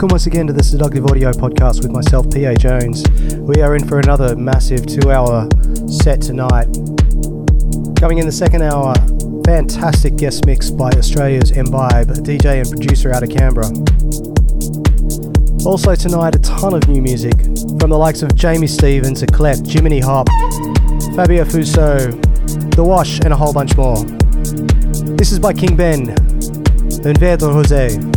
Welcome once again to the Seductive Audio Podcast with myself, PA Jones. We are in for another massive two hour set tonight. Coming in the second hour, fantastic guest mix by Australia's Imbibe, DJ and producer out of Canberra. Also tonight, a ton of new music from the likes of Jamie Stevens, Eclept, Jiminy Hop, Fabio Fugo, The Wash, and a whole bunch more. This is by King Ben, Un Verre Jose.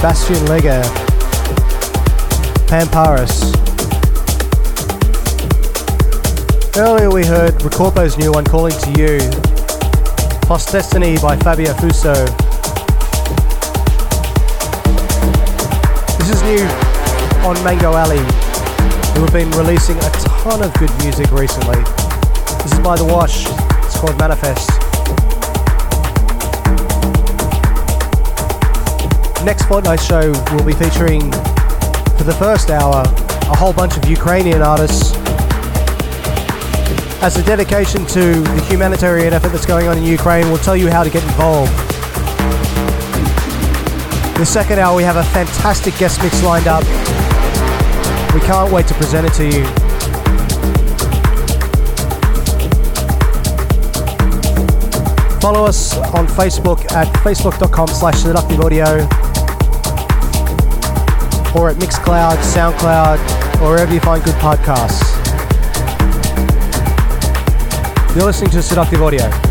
Sebastian Leger, Pamparis. Earlier we heard Ricorpo's new one, Calling to You, plus Destiny by Fabio Fugo. This is new on Mango Alley, who have been releasing a ton of good music recently. This is by The Wash, it's called Manifest. Next Fortnight show will be featuring, for the first hour, a whole bunch of Ukrainian artists as a dedication to the humanitarian effort that's going on in Ukraine. We'll tell you how to get involved. The second hour, we have a fantastic guest mix lined up. We can't wait to present it to you. Follow us on Facebook at facebook.com slash audio or at Mixcloud, Soundcloud, or wherever you find good podcasts. You're listening to Seductive Audio.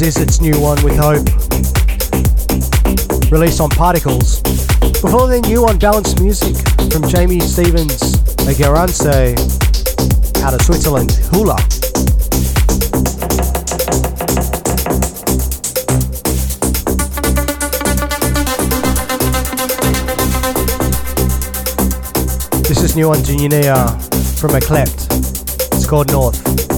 That was Izzard's new one with Hope, released on Particles. Before then, new on Balanced Music from Jamie Stevens, a Garance out of Switzerland, Hula. This is new on Junea from Eclept. It's called North.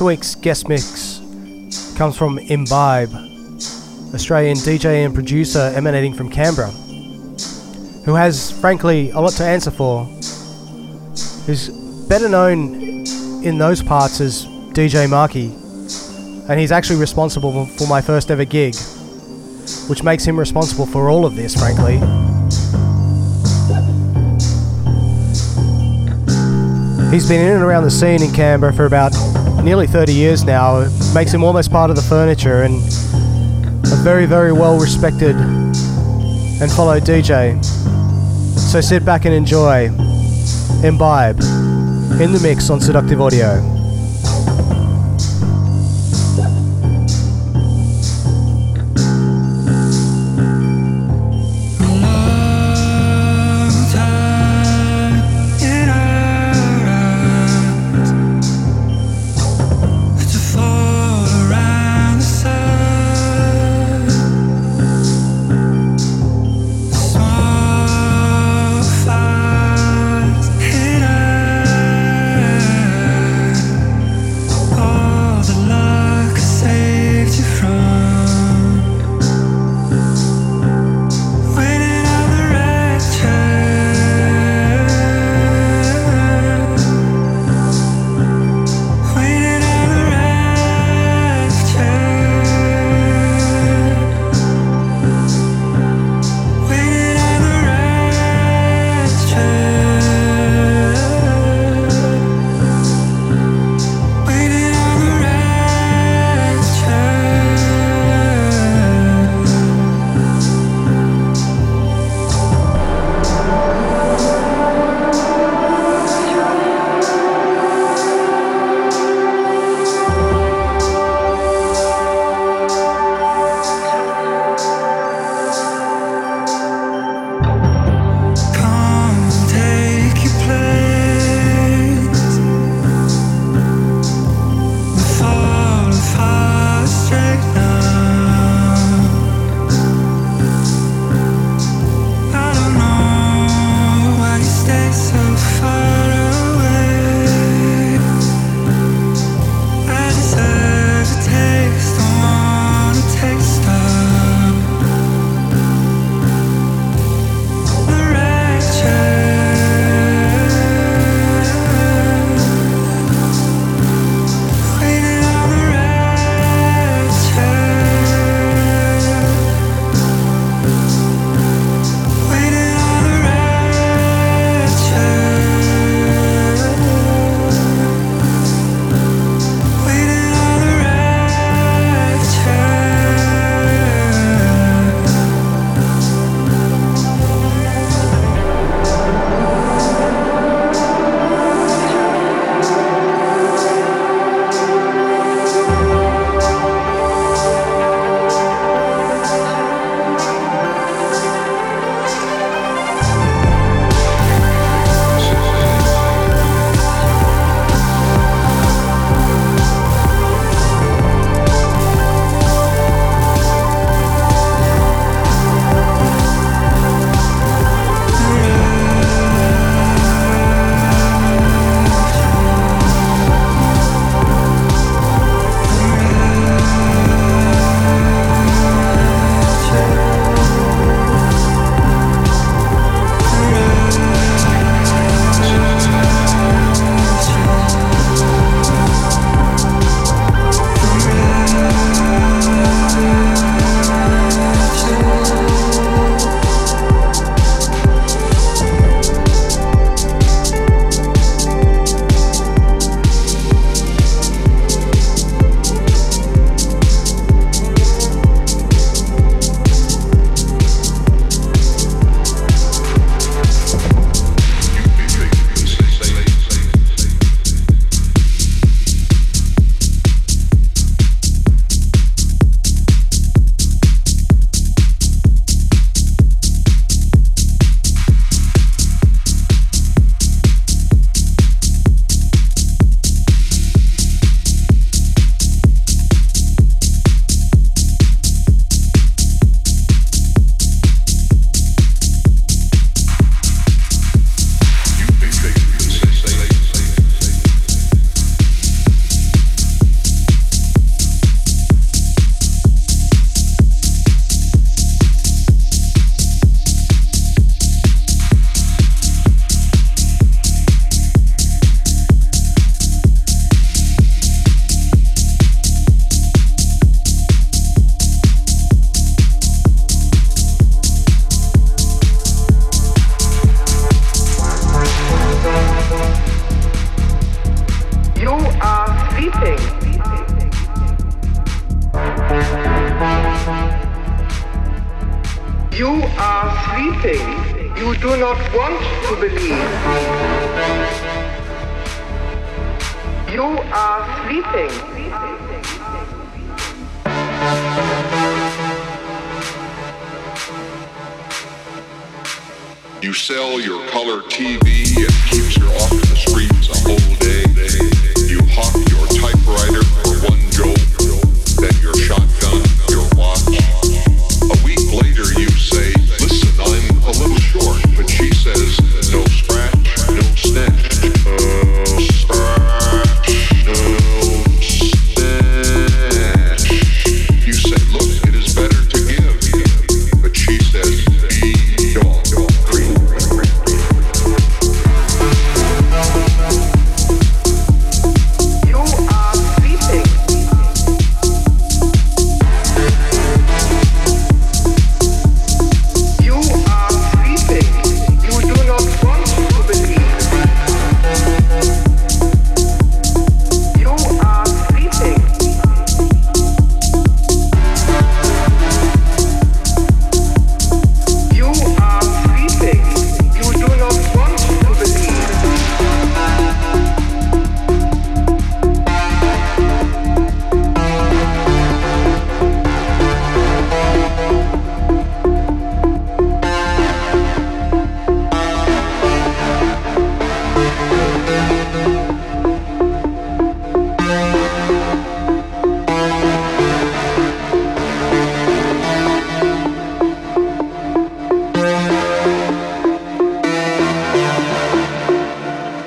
This week's guest mix comes from Imbibe, Australian DJ and producer emanating from Canberra, who has, frankly, a lot to answer for. Who's better known in those parts as DJ Marky, and he's actually responsible for my first ever gig, which makes him responsible for all of this, frankly. He's been in and around the scene in Canberra for about nearly 30 years now. It makes him almost part of the furniture and a very, very well respected and followed DJ. So sit back and enjoy, imbibe in the mix on Seductive Audio.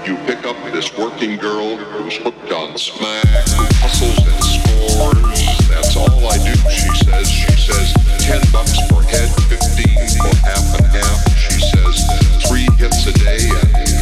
You pick up this working girl who's hooked on smack, hustles and scores. That's all I do, she says. She says, 10 bucks per head, 15 for half and half. She says, three hits a day and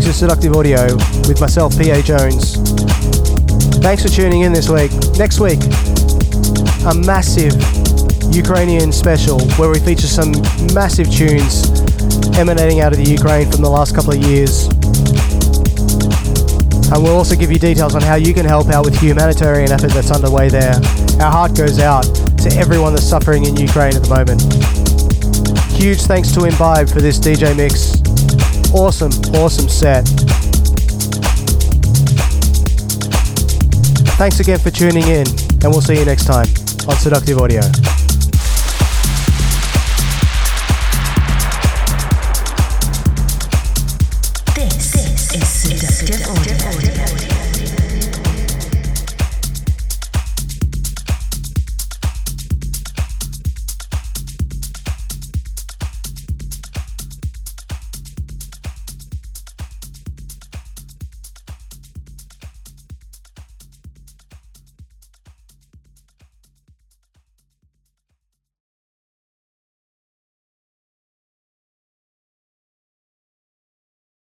Listening to Seductive Audio with myself, PA Jones. Thanks for tuning in this week. Next week, a massive Ukrainian special where we feature some massive tunes emanating out of the Ukraine from the last couple of years. And we'll also give you details on how you can help out with humanitarian effort that's underway there. Our heart goes out to everyone that's suffering in Ukraine at the moment. Huge thanks to Imbibe for this DJ mix. Awesome, awesome set. Thanks again for tuning in, and we'll see you next time on Seductive Audio.